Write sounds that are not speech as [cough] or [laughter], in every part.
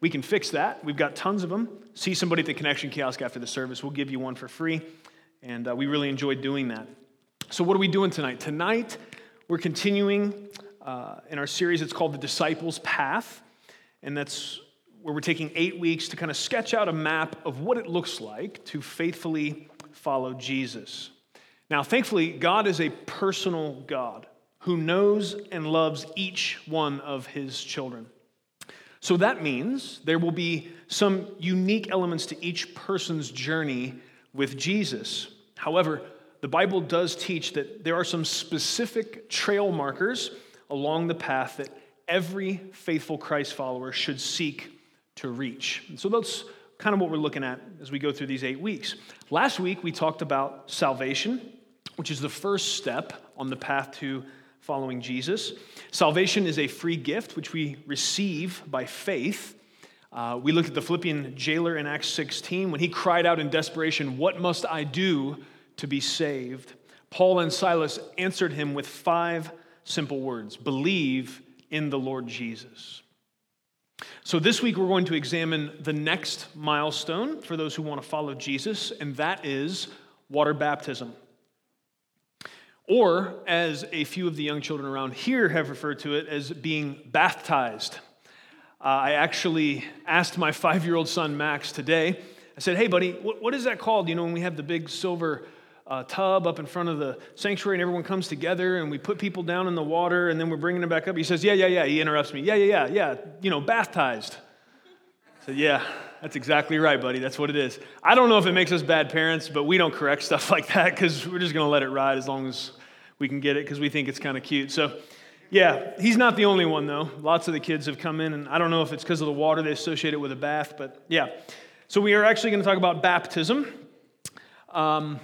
we can fix that. We've got tons of them. See somebody at the Connection Kiosk after the service. We'll give you one for free, and uh, we really enjoy doing that. So, what are we doing tonight? Tonight, we're continuing uh, in our series. It's called The Disciples' Path, and that's where we're taking eight weeks to kind of sketch out a map of what it looks like to faithfully follow Jesus. Now, thankfully, God is a personal God who knows and loves each one of his children. So that means there will be some unique elements to each person's journey with Jesus. However, the Bible does teach that there are some specific trail markers along the path that every faithful Christ follower should seek to reach. And so that's kind of what we're looking at as we go through these eight weeks. Last week, we talked about salvation, which is the first step on the path to following Jesus. Salvation is a free gift which we receive by faith. Uh, we looked at the Philippian jailer in Acts 16 when he cried out in desperation, What must I do to be saved? Paul and Silas answered him with five simple words Believe in the Lord Jesus. So, this week we're going to examine the next milestone for those who want to follow Jesus, and that is water baptism. Or, as a few of the young children around here have referred to it, as being bathtized. Uh, I actually asked my five year old son Max today, I said, Hey, buddy, what, what is that called? You know, when we have the big silver uh, tub up in front of the sanctuary and everyone comes together and we put people down in the water and then we're bringing them back up. He says, Yeah, yeah, yeah. He interrupts me. Yeah, yeah, yeah, yeah. You know, bathtized. Said, Yeah, that's exactly right, buddy. That's what it is. I don't know if it makes us bad parents, but we don't correct stuff [laughs] like that because we're just going to let it ride as long as we can get it because we think it's kind of cute. So, yeah, he's not the only one, though. Lots of the kids have come in, and I don't know if it's because of the water they associate it with a bath, but yeah. So, we are actually going to talk about baptism. Um,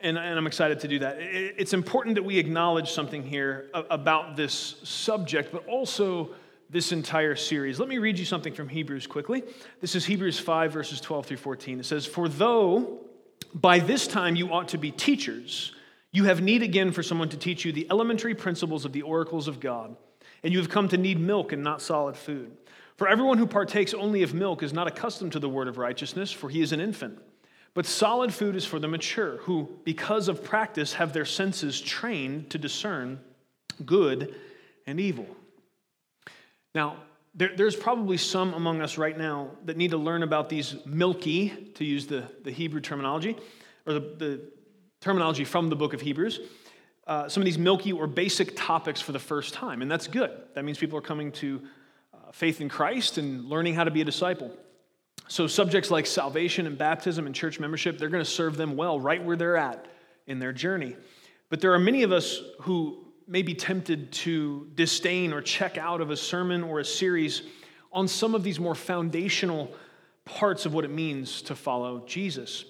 and, and, I'm excited to do that. It's important that we acknowledge something here about this subject, but also this entire series. Let me read you something from Hebrews quickly. This is Hebrews 5, verses 12 through 14. It says, For though by this time you ought to be teachers, you have need again for someone to teach you the elementary principles of the oracles of God, and you have come to need milk and not solid food. For everyone who partakes only of milk is not accustomed to the word of righteousness, for he is an infant. But solid food is for the mature, who, because of practice, have their senses trained to discern good and evil. Now, there, there's probably some among us right now that need to learn about these milky, to use the, the Hebrew terminology, or the, the terminology from the book of Hebrews, uh, some of these milky or basic topics for the first time. And that's good. That means people are coming to uh, faith in Christ and learning how to be a disciple. So, subjects like salvation and baptism and church membership, they're going to serve them well right where they're at in their journey. But there are many of us who may be tempted to disdain or check out of a sermon or a series on some of these more foundational parts of what it means to follow Jesus.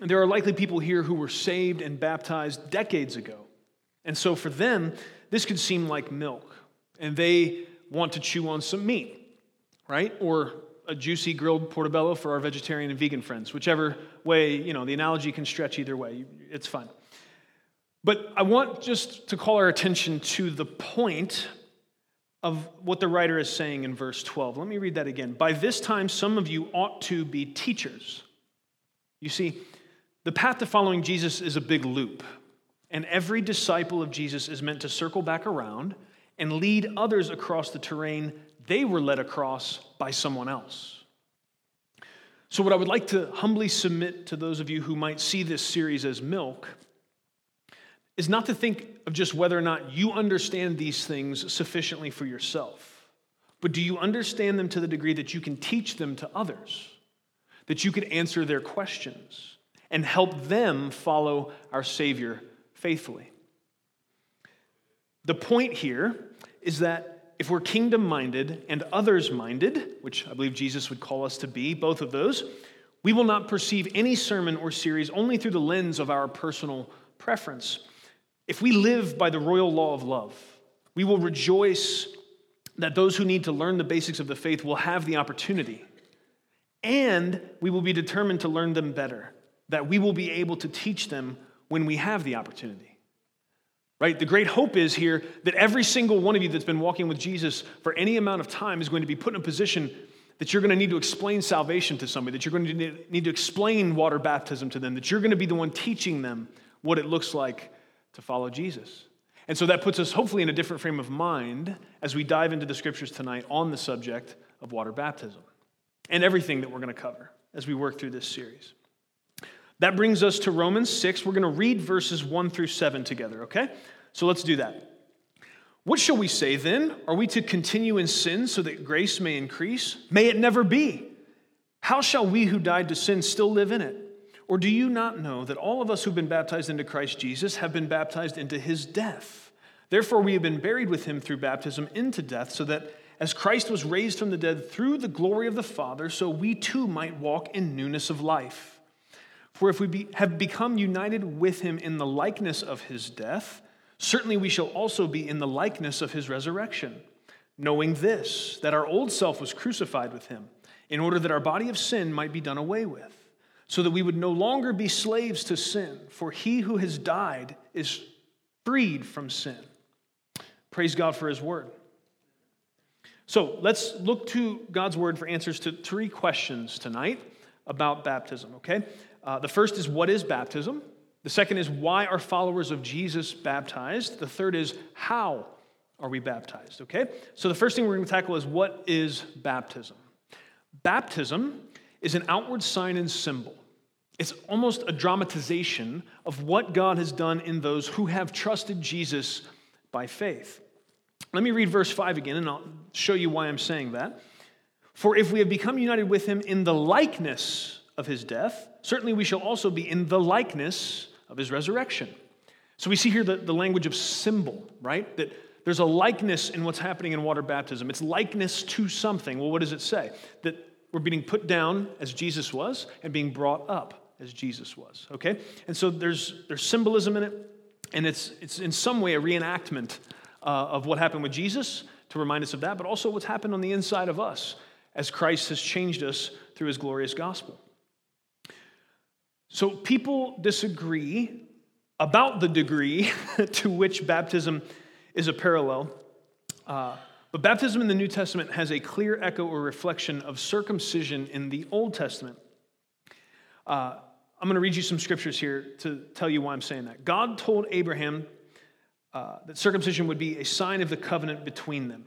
And there are likely people here who were saved and baptized decades ago. And so for them, this could seem like milk, and they want to chew on some meat, right? Or a juicy grilled portobello for our vegetarian and vegan friends. Whichever way, you know, the analogy can stretch either way. It's fine. But I want just to call our attention to the point of what the writer is saying in verse 12. Let me read that again. By this time, some of you ought to be teachers. You see, the path to following Jesus is a big loop, and every disciple of Jesus is meant to circle back around and lead others across the terrain they were led across by someone else. So, what I would like to humbly submit to those of you who might see this series as milk is not to think of just whether or not you understand these things sufficiently for yourself, but do you understand them to the degree that you can teach them to others, that you can answer their questions, and help them follow our Savior faithfully? The point here is that if we're kingdom minded and others minded, which I believe Jesus would call us to be, both of those, we will not perceive any sermon or series only through the lens of our personal preference. If we live by the royal law of love, we will rejoice that those who need to learn the basics of the faith will have the opportunity. And we will be determined to learn them better, that we will be able to teach them when we have the opportunity. Right? The great hope is here that every single one of you that's been walking with Jesus for any amount of time is going to be put in a position that you're going to need to explain salvation to somebody, that you're going to need to explain water baptism to them, that you're going to be the one teaching them what it looks like to follow Jesus. And so that puts us hopefully in a different frame of mind as we dive into the scriptures tonight on the subject of water baptism and everything that we're going to cover as we work through this series. That brings us to Romans 6. We're going to read verses 1 through 7 together, okay? So let's do that. What shall we say then? Are we to continue in sin so that grace may increase? May it never be. How shall we who died to sin still live in it? Or do you not know that all of us who've been baptized into Christ Jesus have been baptized into his death? Therefore, we have been buried with him through baptism into death, so that as Christ was raised from the dead through the glory of the Father, so we too might walk in newness of life. For if we be, have become united with him in the likeness of his death, certainly we shall also be in the likeness of his resurrection, knowing this, that our old self was crucified with him, in order that our body of sin might be done away with so that we would no longer be slaves to sin, for he who has died is freed from sin. Praise God for his word. So let's look to God's word for answers to three questions tonight about baptism, okay? Uh, the first is what is baptism? The second is why are followers of Jesus baptized? The third is how are we baptized, okay? So the first thing we're going to tackle is what is baptism? Baptism is an outward sign and symbol. It's almost a dramatization of what God has done in those who have trusted Jesus by faith. Let me read verse 5 again, and I'll show you why I'm saying that. For if we have become united with him in the likeness of his death, certainly we shall also be in the likeness of his resurrection. So we see here the, the language of symbol, right? That there's a likeness in what's happening in water baptism. It's likeness to something. Well, what does it say? That we're being put down as Jesus was and being brought up as Jesus was. Okay? And so there's, there's symbolism in it, and it's, it's in some way a reenactment uh, of what happened with Jesus to remind us of that, but also what's happened on the inside of us as Christ has changed us through his glorious gospel. So people disagree about the degree [laughs] to which baptism is a parallel. Uh, but baptism in the New Testament has a clear echo or reflection of circumcision in the Old Testament. Uh, I'm going to read you some scriptures here to tell you why I'm saying that. God told Abraham uh, that circumcision would be a sign of the covenant between them.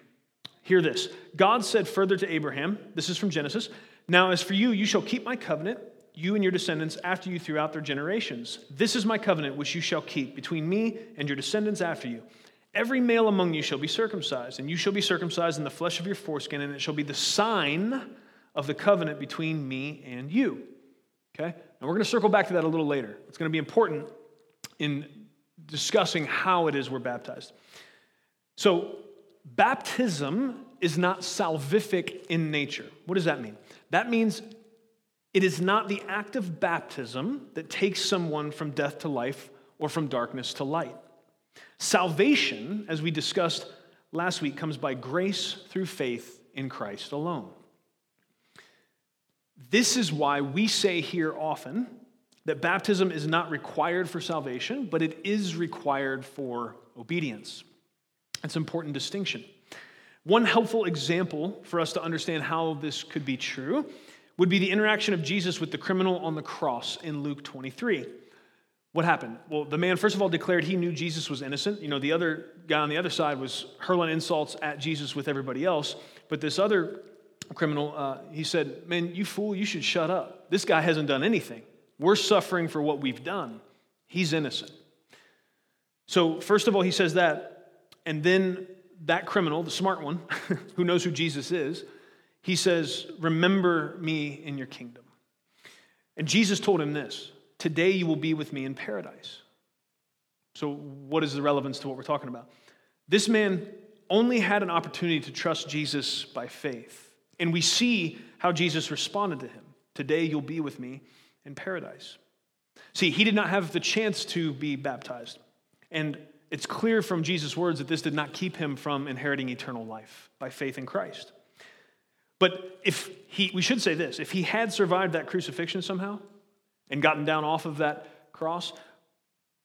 Hear this God said further to Abraham, this is from Genesis, Now, as for you, you shall keep my covenant, you and your descendants after you throughout their generations. This is my covenant which you shall keep between me and your descendants after you. Every male among you shall be circumcised, and you shall be circumcised in the flesh of your foreskin, and it shall be the sign of the covenant between me and you. Okay? And we're going to circle back to that a little later. It's going to be important in discussing how it is we're baptized. So, baptism is not salvific in nature. What does that mean? That means it is not the act of baptism that takes someone from death to life or from darkness to light. Salvation, as we discussed last week, comes by grace through faith in Christ alone. This is why we say here often that baptism is not required for salvation, but it is required for obedience. That's an important distinction. One helpful example for us to understand how this could be true would be the interaction of Jesus with the criminal on the cross in Luke 23. What happened? Well, the man, first of all, declared he knew Jesus was innocent. You know, the other guy on the other side was hurling insults at Jesus with everybody else. But this other criminal, uh, he said, Man, you fool, you should shut up. This guy hasn't done anything. We're suffering for what we've done. He's innocent. So, first of all, he says that. And then that criminal, the smart one, [laughs] who knows who Jesus is, he says, Remember me in your kingdom. And Jesus told him this Today you will be with me in paradise. So, what is the relevance to what we're talking about? This man only had an opportunity to trust Jesus by faith. And we see how Jesus responded to him. Today you'll be with me in paradise. See, he did not have the chance to be baptized. And it's clear from Jesus' words that this did not keep him from inheriting eternal life by faith in Christ. But if he, we should say this if he had survived that crucifixion somehow and gotten down off of that cross,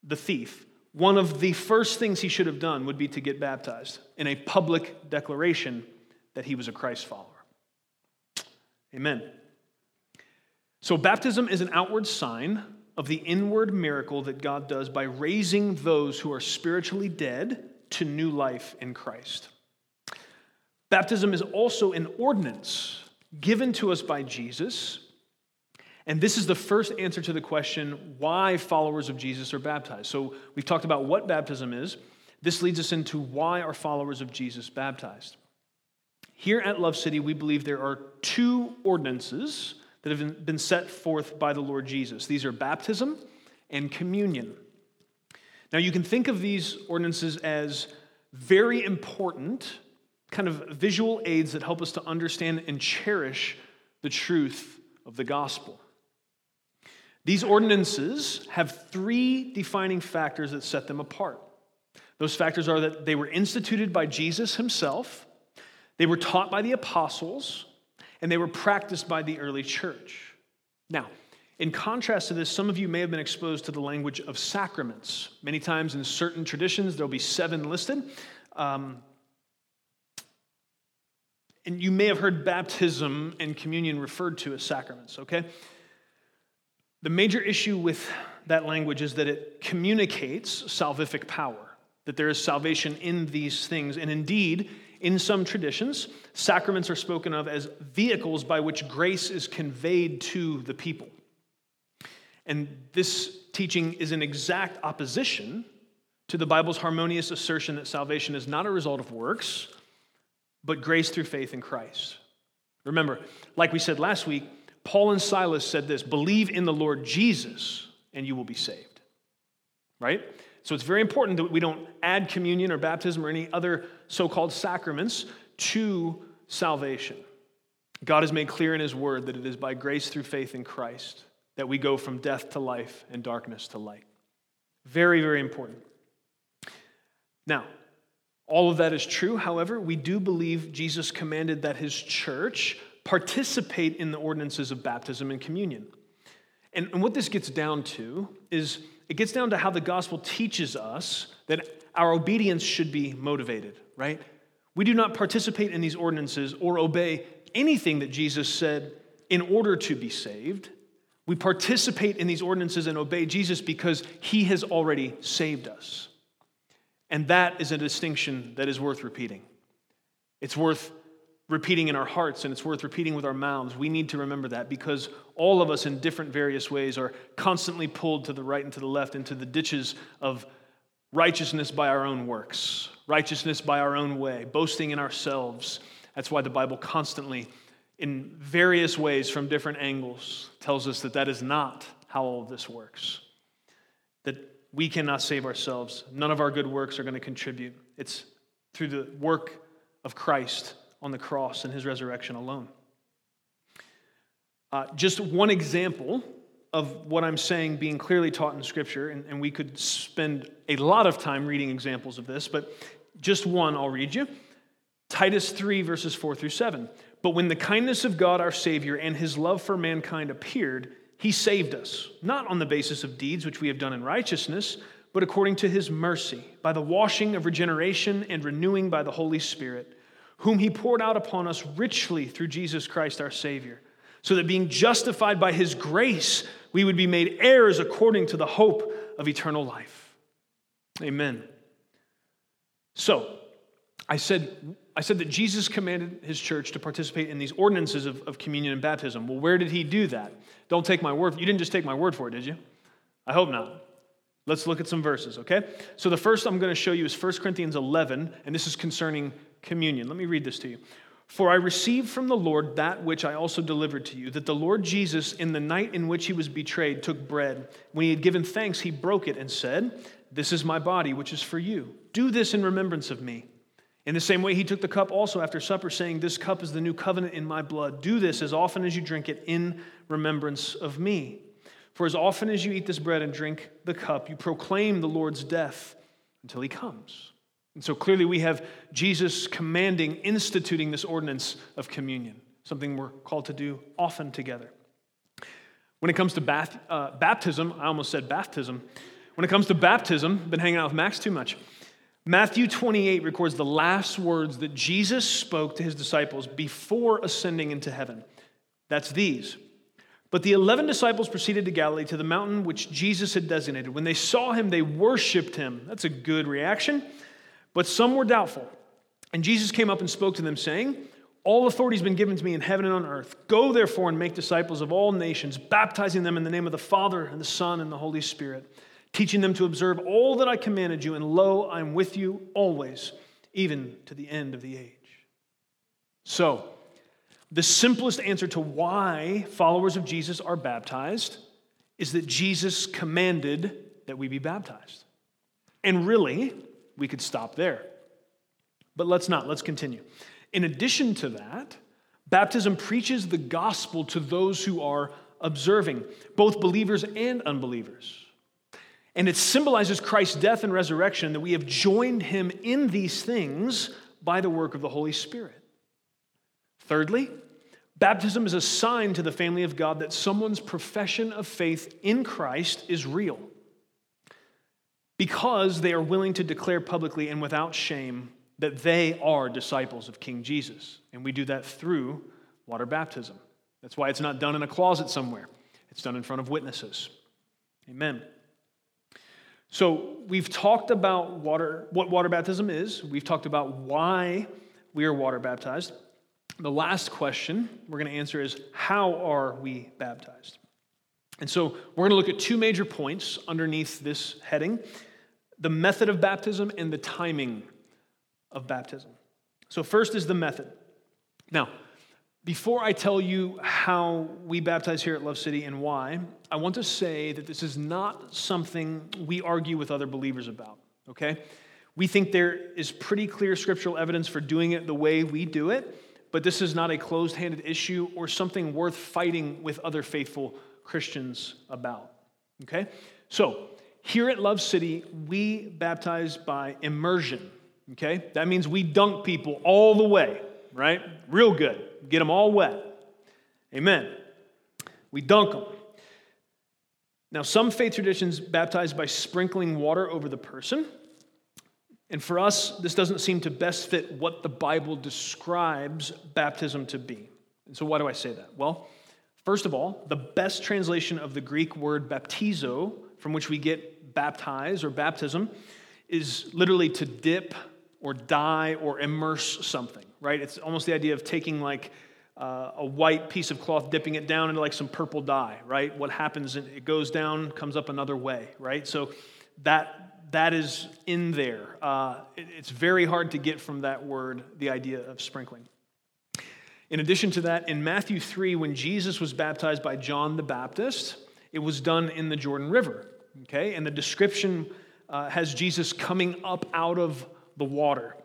the thief, one of the first things he should have done would be to get baptized in a public declaration that he was a Christ follower. Amen. So, baptism is an outward sign of the inward miracle that God does by raising those who are spiritually dead to new life in Christ. Baptism is also an ordinance given to us by Jesus. And this is the first answer to the question why followers of Jesus are baptized. So we've talked about what baptism is. This leads us into why are followers of Jesus baptized. Here at Love City, we believe there are two ordinances that have been set forth by the Lord Jesus. These are baptism and communion. Now, you can think of these ordinances as very important, kind of visual aids that help us to understand and cherish the truth of the gospel. These ordinances have three defining factors that set them apart. Those factors are that they were instituted by Jesus himself, they were taught by the apostles, and they were practiced by the early church. Now, in contrast to this, some of you may have been exposed to the language of sacraments. Many times in certain traditions, there'll be seven listed. Um, and you may have heard baptism and communion referred to as sacraments, okay? The major issue with that language is that it communicates salvific power, that there is salvation in these things. And indeed, in some traditions, sacraments are spoken of as vehicles by which grace is conveyed to the people. And this teaching is in exact opposition to the Bible's harmonious assertion that salvation is not a result of works, but grace through faith in Christ. Remember, like we said last week, Paul and Silas said this believe in the Lord Jesus, and you will be saved. Right? So it's very important that we don't add communion or baptism or any other so called sacraments to salvation. God has made clear in His Word that it is by grace through faith in Christ that we go from death to life and darkness to light. Very, very important. Now, all of that is true. However, we do believe Jesus commanded that His church participate in the ordinances of baptism and communion. And, and what this gets down to is it gets down to how the gospel teaches us that our obedience should be motivated, right? We do not participate in these ordinances or obey anything that Jesus said in order to be saved. We participate in these ordinances and obey Jesus because he has already saved us. And that is a distinction that is worth repeating. It's worth repeating in our hearts and it's worth repeating with our mouths. We need to remember that because all of us in different various ways are constantly pulled to the right and to the left into the ditches of righteousness by our own works, righteousness by our own way, boasting in ourselves. That's why the Bible constantly, in various ways from different angles, tells us that that is not how all of this works. That we cannot save ourselves. None of our good works are going to contribute. It's through the work of Christ on the cross and his resurrection alone. Uh, just one example of what I'm saying being clearly taught in Scripture, and, and we could spend a lot of time reading examples of this, but just one I'll read you. Titus 3, verses 4 through 7. But when the kindness of God our Savior and his love for mankind appeared, he saved us, not on the basis of deeds which we have done in righteousness, but according to his mercy, by the washing of regeneration and renewing by the Holy Spirit whom he poured out upon us richly through Jesus Christ our Savior, so that being justified by his grace, we would be made heirs according to the hope of eternal life. Amen. So, I said, I said that Jesus commanded his church to participate in these ordinances of, of communion and baptism. Well, where did he do that? Don't take my word. You didn't just take my word for it, did you? I hope not. Let's look at some verses, okay? So the first I'm going to show you is 1 Corinthians 11, and this is concerning communion. Let me read this to you. For I received from the Lord that which I also delivered to you, that the Lord Jesus, in the night in which he was betrayed, took bread. When he had given thanks, he broke it and said, This is my body, which is for you. Do this in remembrance of me. In the same way, he took the cup also after supper, saying, This cup is the new covenant in my blood. Do this as often as you drink it in remembrance of me. For as often as you eat this bread and drink the cup, you proclaim the Lord's death until he comes. And so clearly, we have Jesus commanding, instituting this ordinance of communion, something we're called to do often together. When it comes to bath, uh, baptism, I almost said bathtism. When it comes to baptism, been hanging out with Max too much. Matthew 28 records the last words that Jesus spoke to his disciples before ascending into heaven. That's these. But the 11 disciples proceeded to Galilee to the mountain which Jesus had designated. When they saw him, they worshiped him. That's a good reaction. But some were doubtful. And Jesus came up and spoke to them, saying, All authority has been given to me in heaven and on earth. Go therefore and make disciples of all nations, baptizing them in the name of the Father and the Son and the Holy Spirit teaching them to observe all that I commanded you, and lo, I'm with you always, even to the end of the age. So, the simplest answer to why followers of Jesus are baptized is that Jesus commanded that we be baptized. And really, we could stop there. But let's not, let's continue. In addition to that, baptism preaches the gospel to those who are observing, both believers and unbelievers. And it symbolizes Christ's death and resurrection that we have joined him in these things by the work of the Holy Spirit. Thirdly, baptism is a sign to the family of God that someone's profession of faith in Christ is real because they are willing to declare publicly and without shame that they are disciples of King Jesus. And we do that through water baptism. That's why it's not done in a closet somewhere, it's done in front of witnesses. Amen. So we've talked about water, what water baptism is. We've talked about why we are water baptized. The last question we're going to answer is how are we baptized? And so we're going to look at two major points underneath this heading the method of baptism and the timing of baptism. So, first is the method. Now, before I tell you how we baptize here at Love City and why, I want to say that this is not something we argue with other believers about, okay? We think there is pretty clear scriptural evidence for doing it the way we do it, but this is not a closed handed issue or something worth fighting with other faithful Christians about, okay? So, here at Love City, we baptize by immersion, okay? That means we dunk people all the way, right? Real good get them all wet. Amen. We dunk them. Now, some faith traditions baptize by sprinkling water over the person. And for us, this doesn't seem to best fit what the Bible describes baptism to be. And so, why do I say that? Well, first of all, the best translation of the Greek word baptizo, from which we get baptize or baptism, is literally to dip or dye or immerse something right? It's almost the idea of taking like uh, a white piece of cloth, dipping it down into like some purple dye, right? What happens, it goes down, comes up another way, right? So that, that is in there. Uh, it, it's very hard to get from that word the idea of sprinkling. In addition to that, in Matthew 3, when Jesus was baptized by John the Baptist, it was done in the Jordan River, okay? And the description uh, has Jesus coming up out of the water.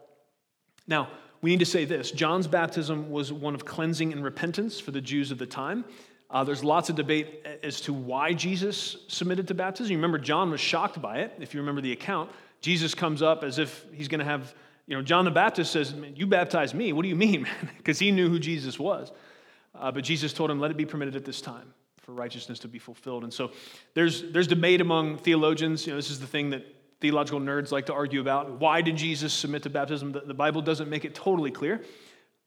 Now, we need to say this John's baptism was one of cleansing and repentance for the Jews of the time. Uh, there's lots of debate as to why Jesus submitted to baptism. You remember, John was shocked by it, if you remember the account. Jesus comes up as if he's going to have, you know, John the Baptist says, You baptize me. What do you mean, man? [laughs] Because he knew who Jesus was. Uh, but Jesus told him, Let it be permitted at this time for righteousness to be fulfilled. And so there's, there's debate among theologians. You know, this is the thing that theological nerds like to argue about. Why did Jesus submit to baptism? The, the Bible doesn't make it totally clear.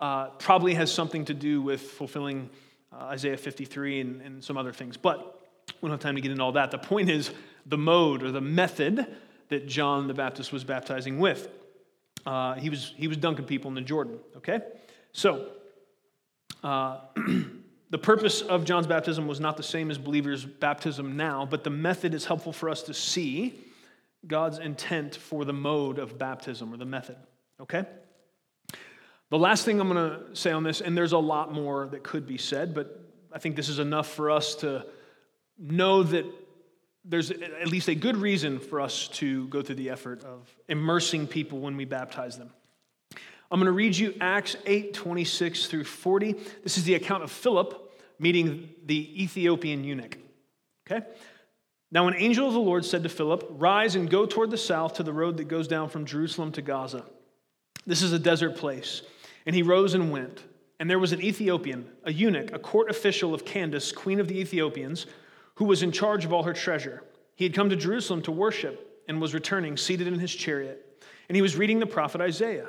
Uh, probably has something to do with fulfilling uh, Isaiah 53 and, and some other things. But we don't have time to get into all that. The point is the mode or the method that John the Baptist was baptizing with. Uh, he, was, he was dunking people in the Jordan, okay? So, uh, [clears throat] the purpose of John's baptism was not the same as believers' baptism now, but the method is helpful for us to see God's intent for the mode of baptism or the method. Okay? The last thing I'm going to say on this, and there's a lot more that could be said, but I think this is enough for us to know that there's at least a good reason for us to go through the effort of immersing people when we baptize them. I'm going to read you Acts 8 26 through 40. This is the account of Philip meeting the Ethiopian eunuch. Okay? Now, an angel of the Lord said to Philip, Rise and go toward the south to the road that goes down from Jerusalem to Gaza. This is a desert place. And he rose and went. And there was an Ethiopian, a eunuch, a court official of Candace, queen of the Ethiopians, who was in charge of all her treasure. He had come to Jerusalem to worship and was returning, seated in his chariot. And he was reading the prophet Isaiah.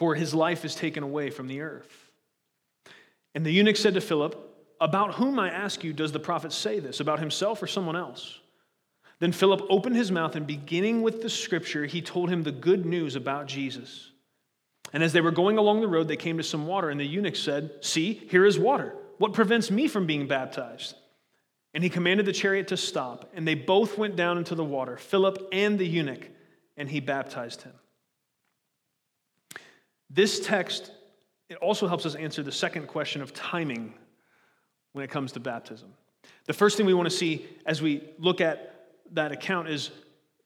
For his life is taken away from the earth. And the eunuch said to Philip, About whom, I ask you, does the prophet say this? About himself or someone else? Then Philip opened his mouth, and beginning with the scripture, he told him the good news about Jesus. And as they were going along the road, they came to some water, and the eunuch said, See, here is water. What prevents me from being baptized? And he commanded the chariot to stop, and they both went down into the water, Philip and the eunuch, and he baptized him. This text it also helps us answer the second question of timing when it comes to baptism. The first thing we want to see as we look at that account is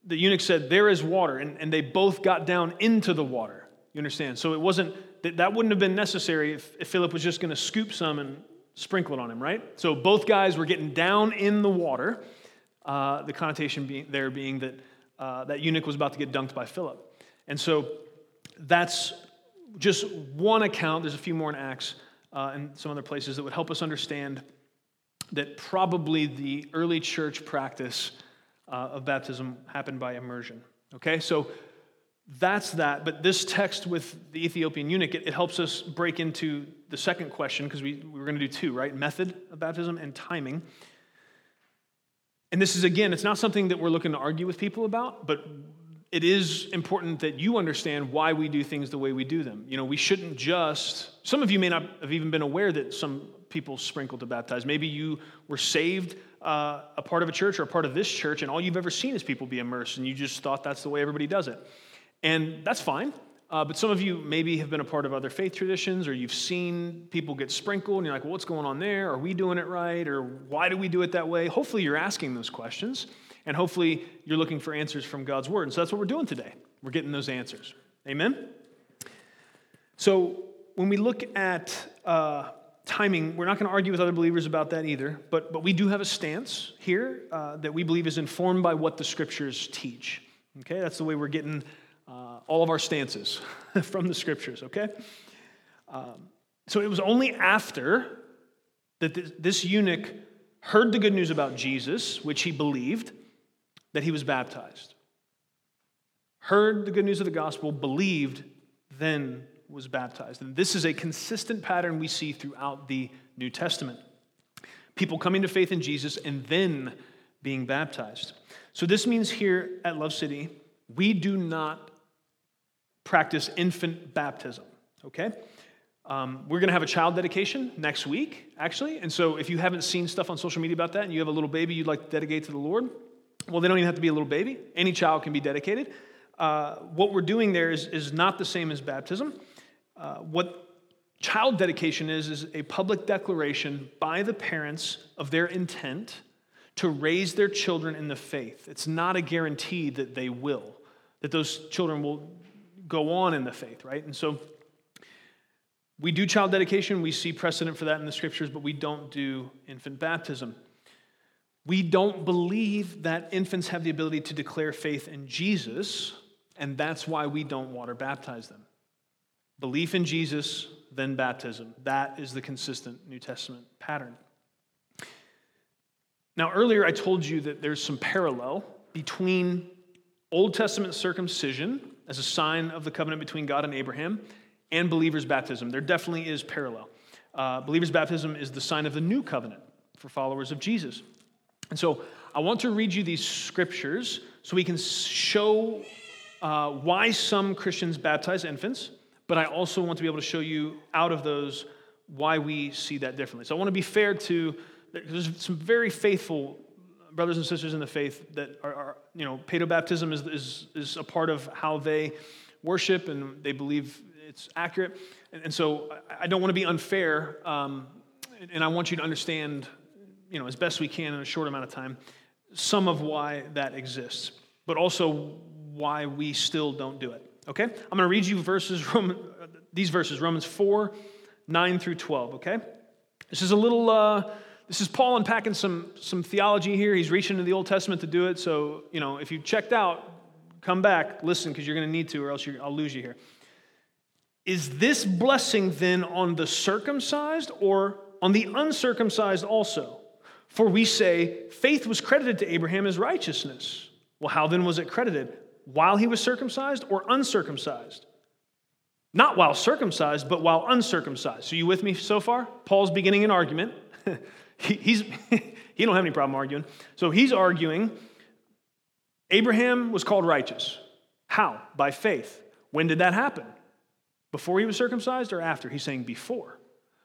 the eunuch said, There is water, and, and they both got down into the water. You understand? So it wasn't, that, that wouldn't have been necessary if, if Philip was just going to scoop some and sprinkle it on him, right? So both guys were getting down in the water. Uh, the connotation being, there being that uh, that eunuch was about to get dunked by Philip. And so that's just one account. There's a few more in Acts uh, and some other places that would help us understand that probably the early church practice uh, of baptism happened by immersion. Okay, so that's that. But this text with the Ethiopian eunuch, it, it helps us break into the second question because we, we were going to do two, right? Method of baptism and timing. And this is, again, it's not something that we're looking to argue with people about, but it is important that you understand why we do things the way we do them. You know, we shouldn't just, some of you may not have even been aware that some people sprinkle to baptize. Maybe you were saved uh, a part of a church or a part of this church, and all you've ever seen is people be immersed, and you just thought that's the way everybody does it. And that's fine. Uh, but some of you maybe have been a part of other faith traditions, or you've seen people get sprinkled, and you're like, well, what's going on there? Are we doing it right? Or why do we do it that way? Hopefully, you're asking those questions, and hopefully, you're looking for answers from God's Word. And so that's what we're doing today. We're getting those answers. Amen? So, when we look at uh, timing, we're not going to argue with other believers about that either, but, but we do have a stance here uh, that we believe is informed by what the scriptures teach. Okay, that's the way we're getting uh, all of our stances [laughs] from the scriptures, okay? Um, so it was only after that this, this eunuch heard the good news about Jesus, which he believed, that he was baptized. Heard the good news of the gospel, believed, then was baptized. And this is a consistent pattern we see throughout the New Testament. People coming to faith in Jesus and then being baptized. So this means here at Love City, we do not practice infant baptism, okay? Um, we're going to have a child dedication next week, actually. And so if you haven't seen stuff on social media about that and you have a little baby you'd like to dedicate to the Lord, well, they don't even have to be a little baby. Any child can be dedicated. Uh, what we're doing there is, is not the same as baptism. Uh, what child dedication is, is a public declaration by the parents of their intent to raise their children in the faith. It's not a guarantee that they will, that those children will go on in the faith, right? And so we do child dedication, we see precedent for that in the scriptures, but we don't do infant baptism. We don't believe that infants have the ability to declare faith in Jesus, and that's why we don't water baptize them. Belief in Jesus, then baptism. That is the consistent New Testament pattern. Now, earlier I told you that there's some parallel between Old Testament circumcision as a sign of the covenant between God and Abraham and believers' baptism. There definitely is parallel. Uh, believers' baptism is the sign of the new covenant for followers of Jesus. And so I want to read you these scriptures so we can show uh, why some Christians baptize infants but I also want to be able to show you out of those why we see that differently. So I want to be fair to, there's some very faithful brothers and sisters in the faith that are, are you know, paedobaptism is, is, is a part of how they worship and they believe it's accurate. And, and so I don't want to be unfair, um, and I want you to understand, you know, as best we can in a short amount of time, some of why that exists, but also why we still don't do it. Okay? I'm going to read you verses, [laughs] these verses, Romans 4, 9 through 12, okay? This is a little, uh, this is Paul unpacking some, some theology here. He's reaching into the Old Testament to do it. So, you know, if you checked out, come back, listen, because you're going to need to, or else I'll lose you here. Is this blessing then on the circumcised or on the uncircumcised also? For we say, faith was credited to Abraham as righteousness. Well, how then was it credited? While he was circumcised or uncircumcised? Not while circumcised, but while uncircumcised. So, you with me so far? Paul's beginning an argument. [laughs] he, he's, [laughs] he don't have any problem arguing. So, he's arguing Abraham was called righteous. How? By faith. When did that happen? Before he was circumcised or after? He's saying before.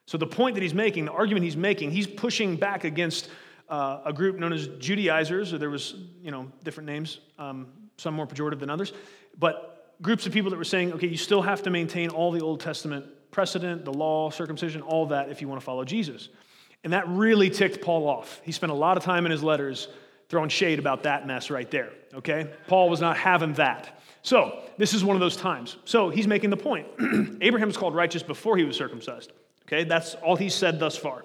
So the point that he's making, the argument he's making, he's pushing back against uh, a group known as Judaizers, or there was, you know, different names, um, some more pejorative than others, but groups of people that were saying, okay, you still have to maintain all the Old Testament precedent, the law, circumcision, all that if you want to follow Jesus. And that really ticked Paul off. He spent a lot of time in his letters throwing shade about that mess right there, okay? Paul was not having that. So, this is one of those times. So, he's making the point. [clears throat] Abraham was called righteous before he was circumcised. Okay, that's all he said thus far.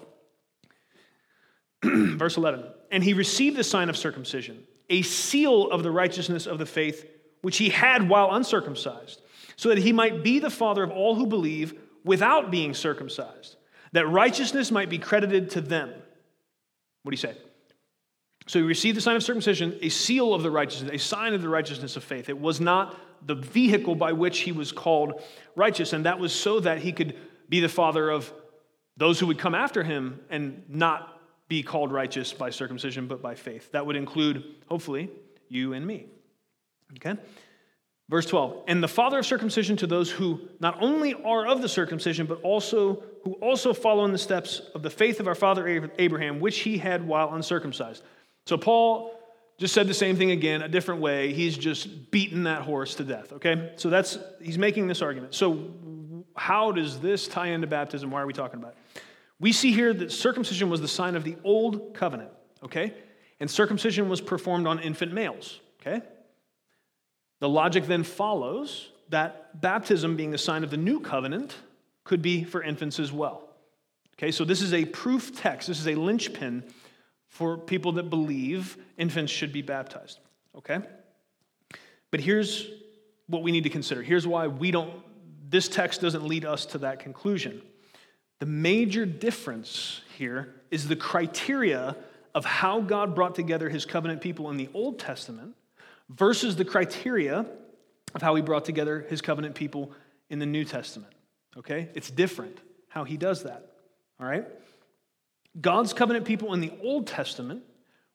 [clears throat] Verse 11. And he received the sign of circumcision, a seal of the righteousness of the faith which he had while uncircumcised, so that he might be the father of all who believe without being circumcised, that righteousness might be credited to them. What do you say? So he received the sign of circumcision, a seal of the righteousness, a sign of the righteousness of faith. It was not the vehicle by which he was called righteous, and that was so that he could be the father of those who would come after him and not be called righteous by circumcision, but by faith. That would include, hopefully, you and me. Okay? Verse 12, and the father of circumcision to those who not only are of the circumcision, but also who also follow in the steps of the faith of our father Abraham, which he had while uncircumcised. So Paul just said the same thing again, a different way. He's just beaten that horse to death, okay? So that's, he's making this argument. So how does this tie into baptism? Why are we talking about it? We see here that circumcision was the sign of the old covenant, okay? And circumcision was performed on infant males, okay? The logic then follows that baptism, being the sign of the new covenant, could be for infants as well. Okay, so this is a proof text. This is a linchpin for people that believe infants should be baptized. Okay? But here's what we need to consider. Here's why we don't, this text doesn't lead us to that conclusion. The major difference here is the criteria of how God brought together his covenant people in the Old Testament versus the criteria of how he brought together his covenant people in the New Testament. Okay? It's different how he does that. All right? God's covenant people in the Old Testament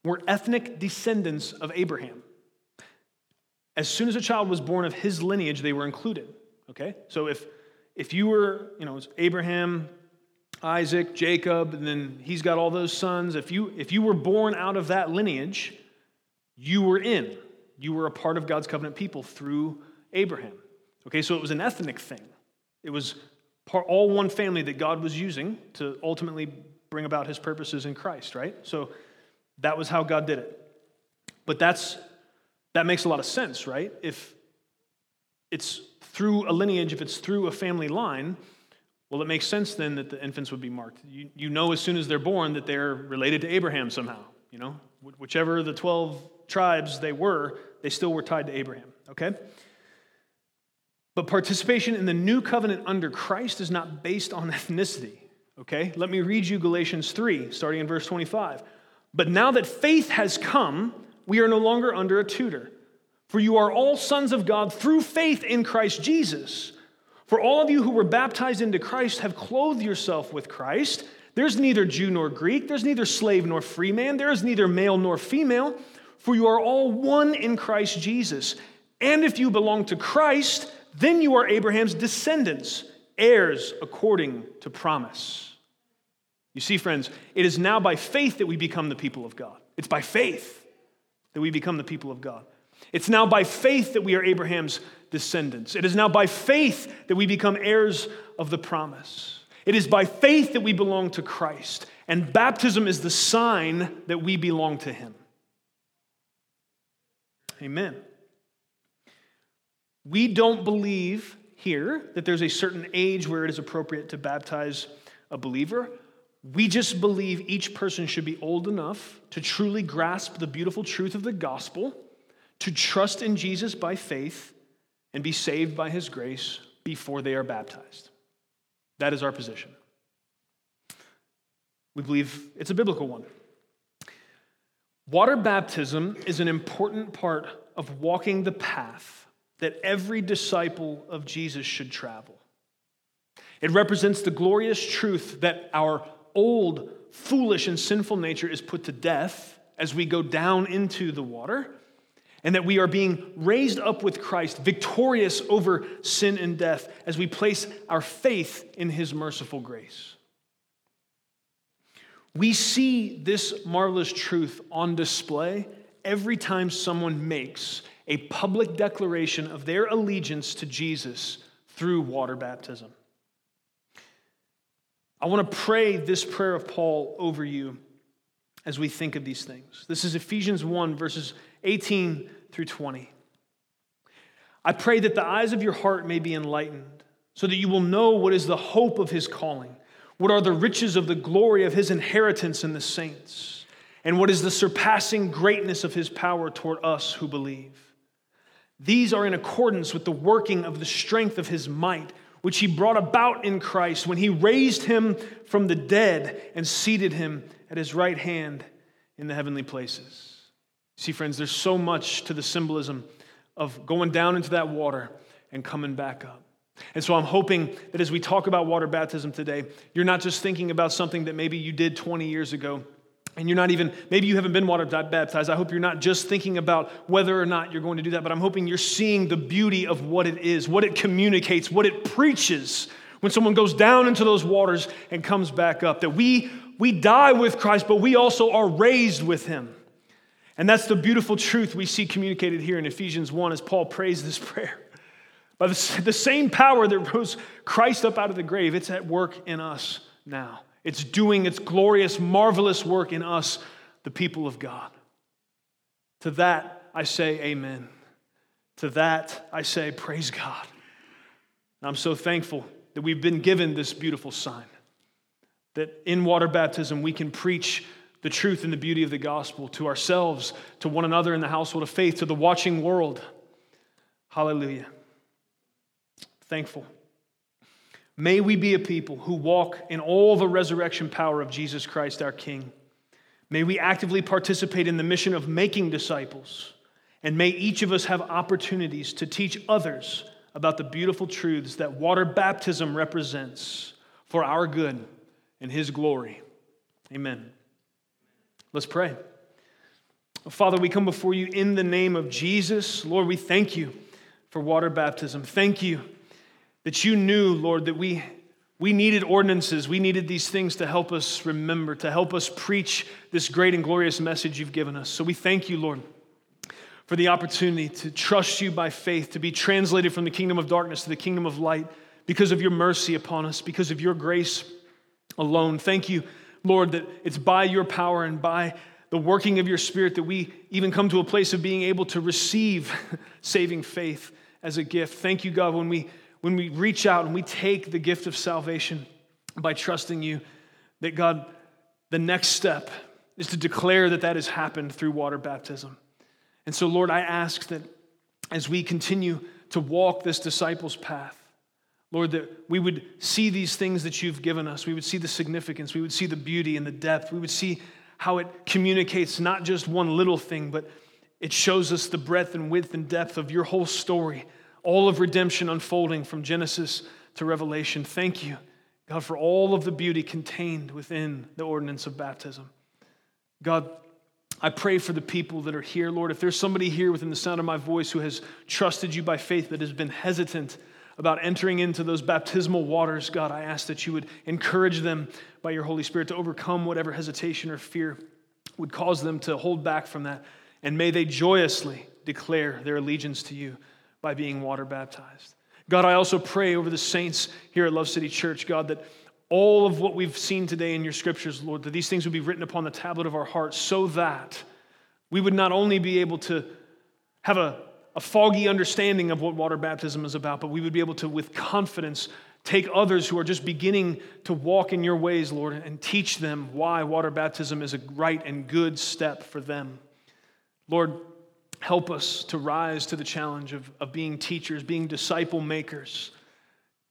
were ethnic descendants of Abraham. As soon as a child was born of his lineage, they were included. Okay? So if if you were, you know, Abraham, Isaac, Jacob, and then he's got all those sons, if you if you were born out of that lineage, you were in. You were a part of God's covenant people through Abraham. Okay, so it was an ethnic thing. It was part, all one family that God was using to ultimately bring about his purposes in Christ, right? So that was how God did it. But that's that makes a lot of sense, right? If it's through a lineage, if it's through a family line, well, it makes sense then that the infants would be marked. You, you know as soon as they're born that they're related to Abraham somehow, you know? Whichever the 12 tribes they were, they still were tied to Abraham, okay? But participation in the new covenant under Christ is not based on [laughs] ethnicity. Okay, let me read you Galatians 3, starting in verse 25. But now that faith has come, we are no longer under a tutor. For you are all sons of God through faith in Christ Jesus. For all of you who were baptized into Christ have clothed yourself with Christ. There's neither Jew nor Greek, there's neither slave nor free man, there is neither male nor female, for you are all one in Christ Jesus. And if you belong to Christ, then you are Abraham's descendants, heirs according to promise. You see, friends, it is now by faith that we become the people of God. It's by faith that we become the people of God. It's now by faith that we are Abraham's descendants. It is now by faith that we become heirs of the promise. It is by faith that we belong to Christ. And baptism is the sign that we belong to Him. Amen. We don't believe here that there's a certain age where it is appropriate to baptize a believer. We just believe each person should be old enough to truly grasp the beautiful truth of the gospel, to trust in Jesus by faith, and be saved by his grace before they are baptized. That is our position. We believe it's a biblical one. Water baptism is an important part of walking the path that every disciple of Jesus should travel. It represents the glorious truth that our old, foolish, and sinful nature is put to death as we go down into the water, and that we are being raised up with Christ, victorious over sin and death, as we place our faith in his merciful grace. We see this marvelous truth on display every time someone makes a public declaration of their allegiance to Jesus through water baptism. I want to pray this prayer of Paul over you as we think of these things. This is Ephesians 1, verses 18 through 20. I pray that the eyes of your heart may be enlightened, so that you will know what is the hope of his calling, what are the riches of the glory of his inheritance in the saints, and what is the surpassing greatness of his power toward us who believe. These are in accordance with the working of the strength of his might which he brought about in Christ when he raised him from the dead and seated him at his right hand in the heavenly places. See, friends, there's so much to the symbolism of going down into that water and coming back up. And so I'm hoping that as we talk about water baptism today, you're not just thinking about something that maybe you did 20 years ago and you're not even, maybe you haven't been water baptized. I hope you're not just thinking about whether or not you're going to do that, but I'm hoping you're seeing the beauty of what it is, what it communicates, what it preaches when someone goes down into those waters and comes back up. That we, we die with Christ, but we also are raised with him. And that's the beautiful truth we see communicated here in Ephesians 1 as Paul prays this [laughs] prayer. By the, same power that rose Christ up out of the grave, it's at work in us now. It's doing its glorious, marvelous work in us, the people of God. To that I say amen. To that I say praise God. And I'm so thankful that we've been given this beautiful sign. That in water baptism we can preach the truth and the beauty of the gospel to ourselves, to one another in the household of faith, to the watching world. Hallelujah. Thankful. May we be a people who walk in all the resurrection power of Jesus Christ our King. May we actively participate in the mission of making disciples. And may each of us have opportunities to teach others about the beautiful truths that water baptism represents for our good and His glory. Amen. Let's pray. Father, we come before you in the name of Jesus. Lord, we thank you for water baptism. Thank you that you knew, Lord, that we, we needed ordinances. We needed these things to help us remember, to help us preach this great and glorious message you've given us. So we thank you, Lord, for the opportunity to trust you by faith, to be translated from the kingdom of darkness to the kingdom of light because of your mercy upon us, because of your grace alone. Thank you, Lord, that it's by your power and by the working of your spirit that we even come to a place of being able to receive [laughs] saving faith as a gift. Thank you, God, when we when we reach out and we take the gift of salvation by trusting you, that God, the next step is to declare that that has happened through water baptism. And so, Lord, I ask that as we continue to walk this disciples' path, Lord, that we would see these things that you've given us. We would see the significance. We would see the beauty and the depth. We would see how it communicates not just one little thing, but it shows us the breadth and width and depth of your whole story all of redemption unfolding from Genesis to Revelation. Thank you, God, for all of the beauty contained within the ordinance of baptism. God, I pray for the people that are here, Lord. If there's somebody here within the sound of my voice who has trusted you by faith that has been hesitant about entering into those baptismal waters, God, I ask that you would encourage them by your Holy Spirit to overcome whatever hesitation or fear would cause them to hold back from that. And may they joyously declare their allegiance to you by being water baptized. God, I also pray over the saints here at Love City Church, God, that all of what we've seen today in your scriptures, Lord, that these things would be written upon the tablet of our hearts so that we would not only be able to have a, a foggy understanding of what water baptism is about, but we would be able to, with confidence, take others who are just beginning to walk in your ways, Lord, and teach them why water baptism is a right and good step for them. Lord, help us to rise to the challenge of, of being teachers, being disciple makers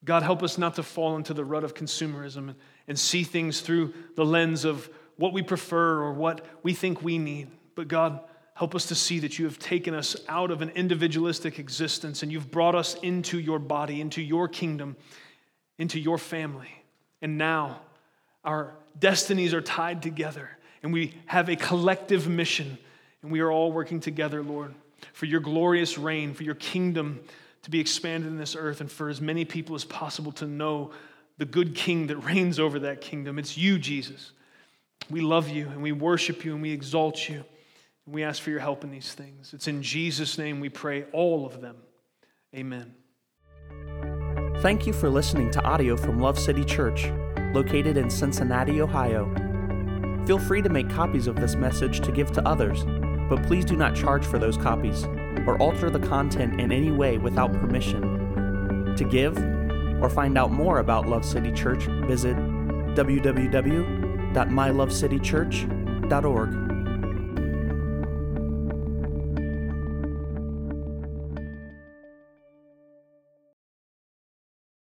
God, help us not to fall into the rut of consumerism and, and see things through the lens of what we prefer or what we think we need. But God, help us to see that you have taken us out of an individualistic existence and you've brought us into your body, into your kingdom, into your family. And now our destinies are tied together and we have a collective mission and we are all working together, Lord, for your glorious reign, for your kingdom to be expanded in this earth and for as many people as possible to know the good king that [laughs] reigns over that kingdom. It's you, Jesus. We love you and we worship you and we exalt you. We ask for your help in these things. It's in Jesus' name we pray, all of them. Amen. Thank you for listening to audio from Love City Church, located in Cincinnati, Ohio. Feel free to make copies of this message to give to others, but please do not charge for those copies or alter the content in any way without permission. To give or find out more about Love City Church, visit www.mylovecitychurch.org.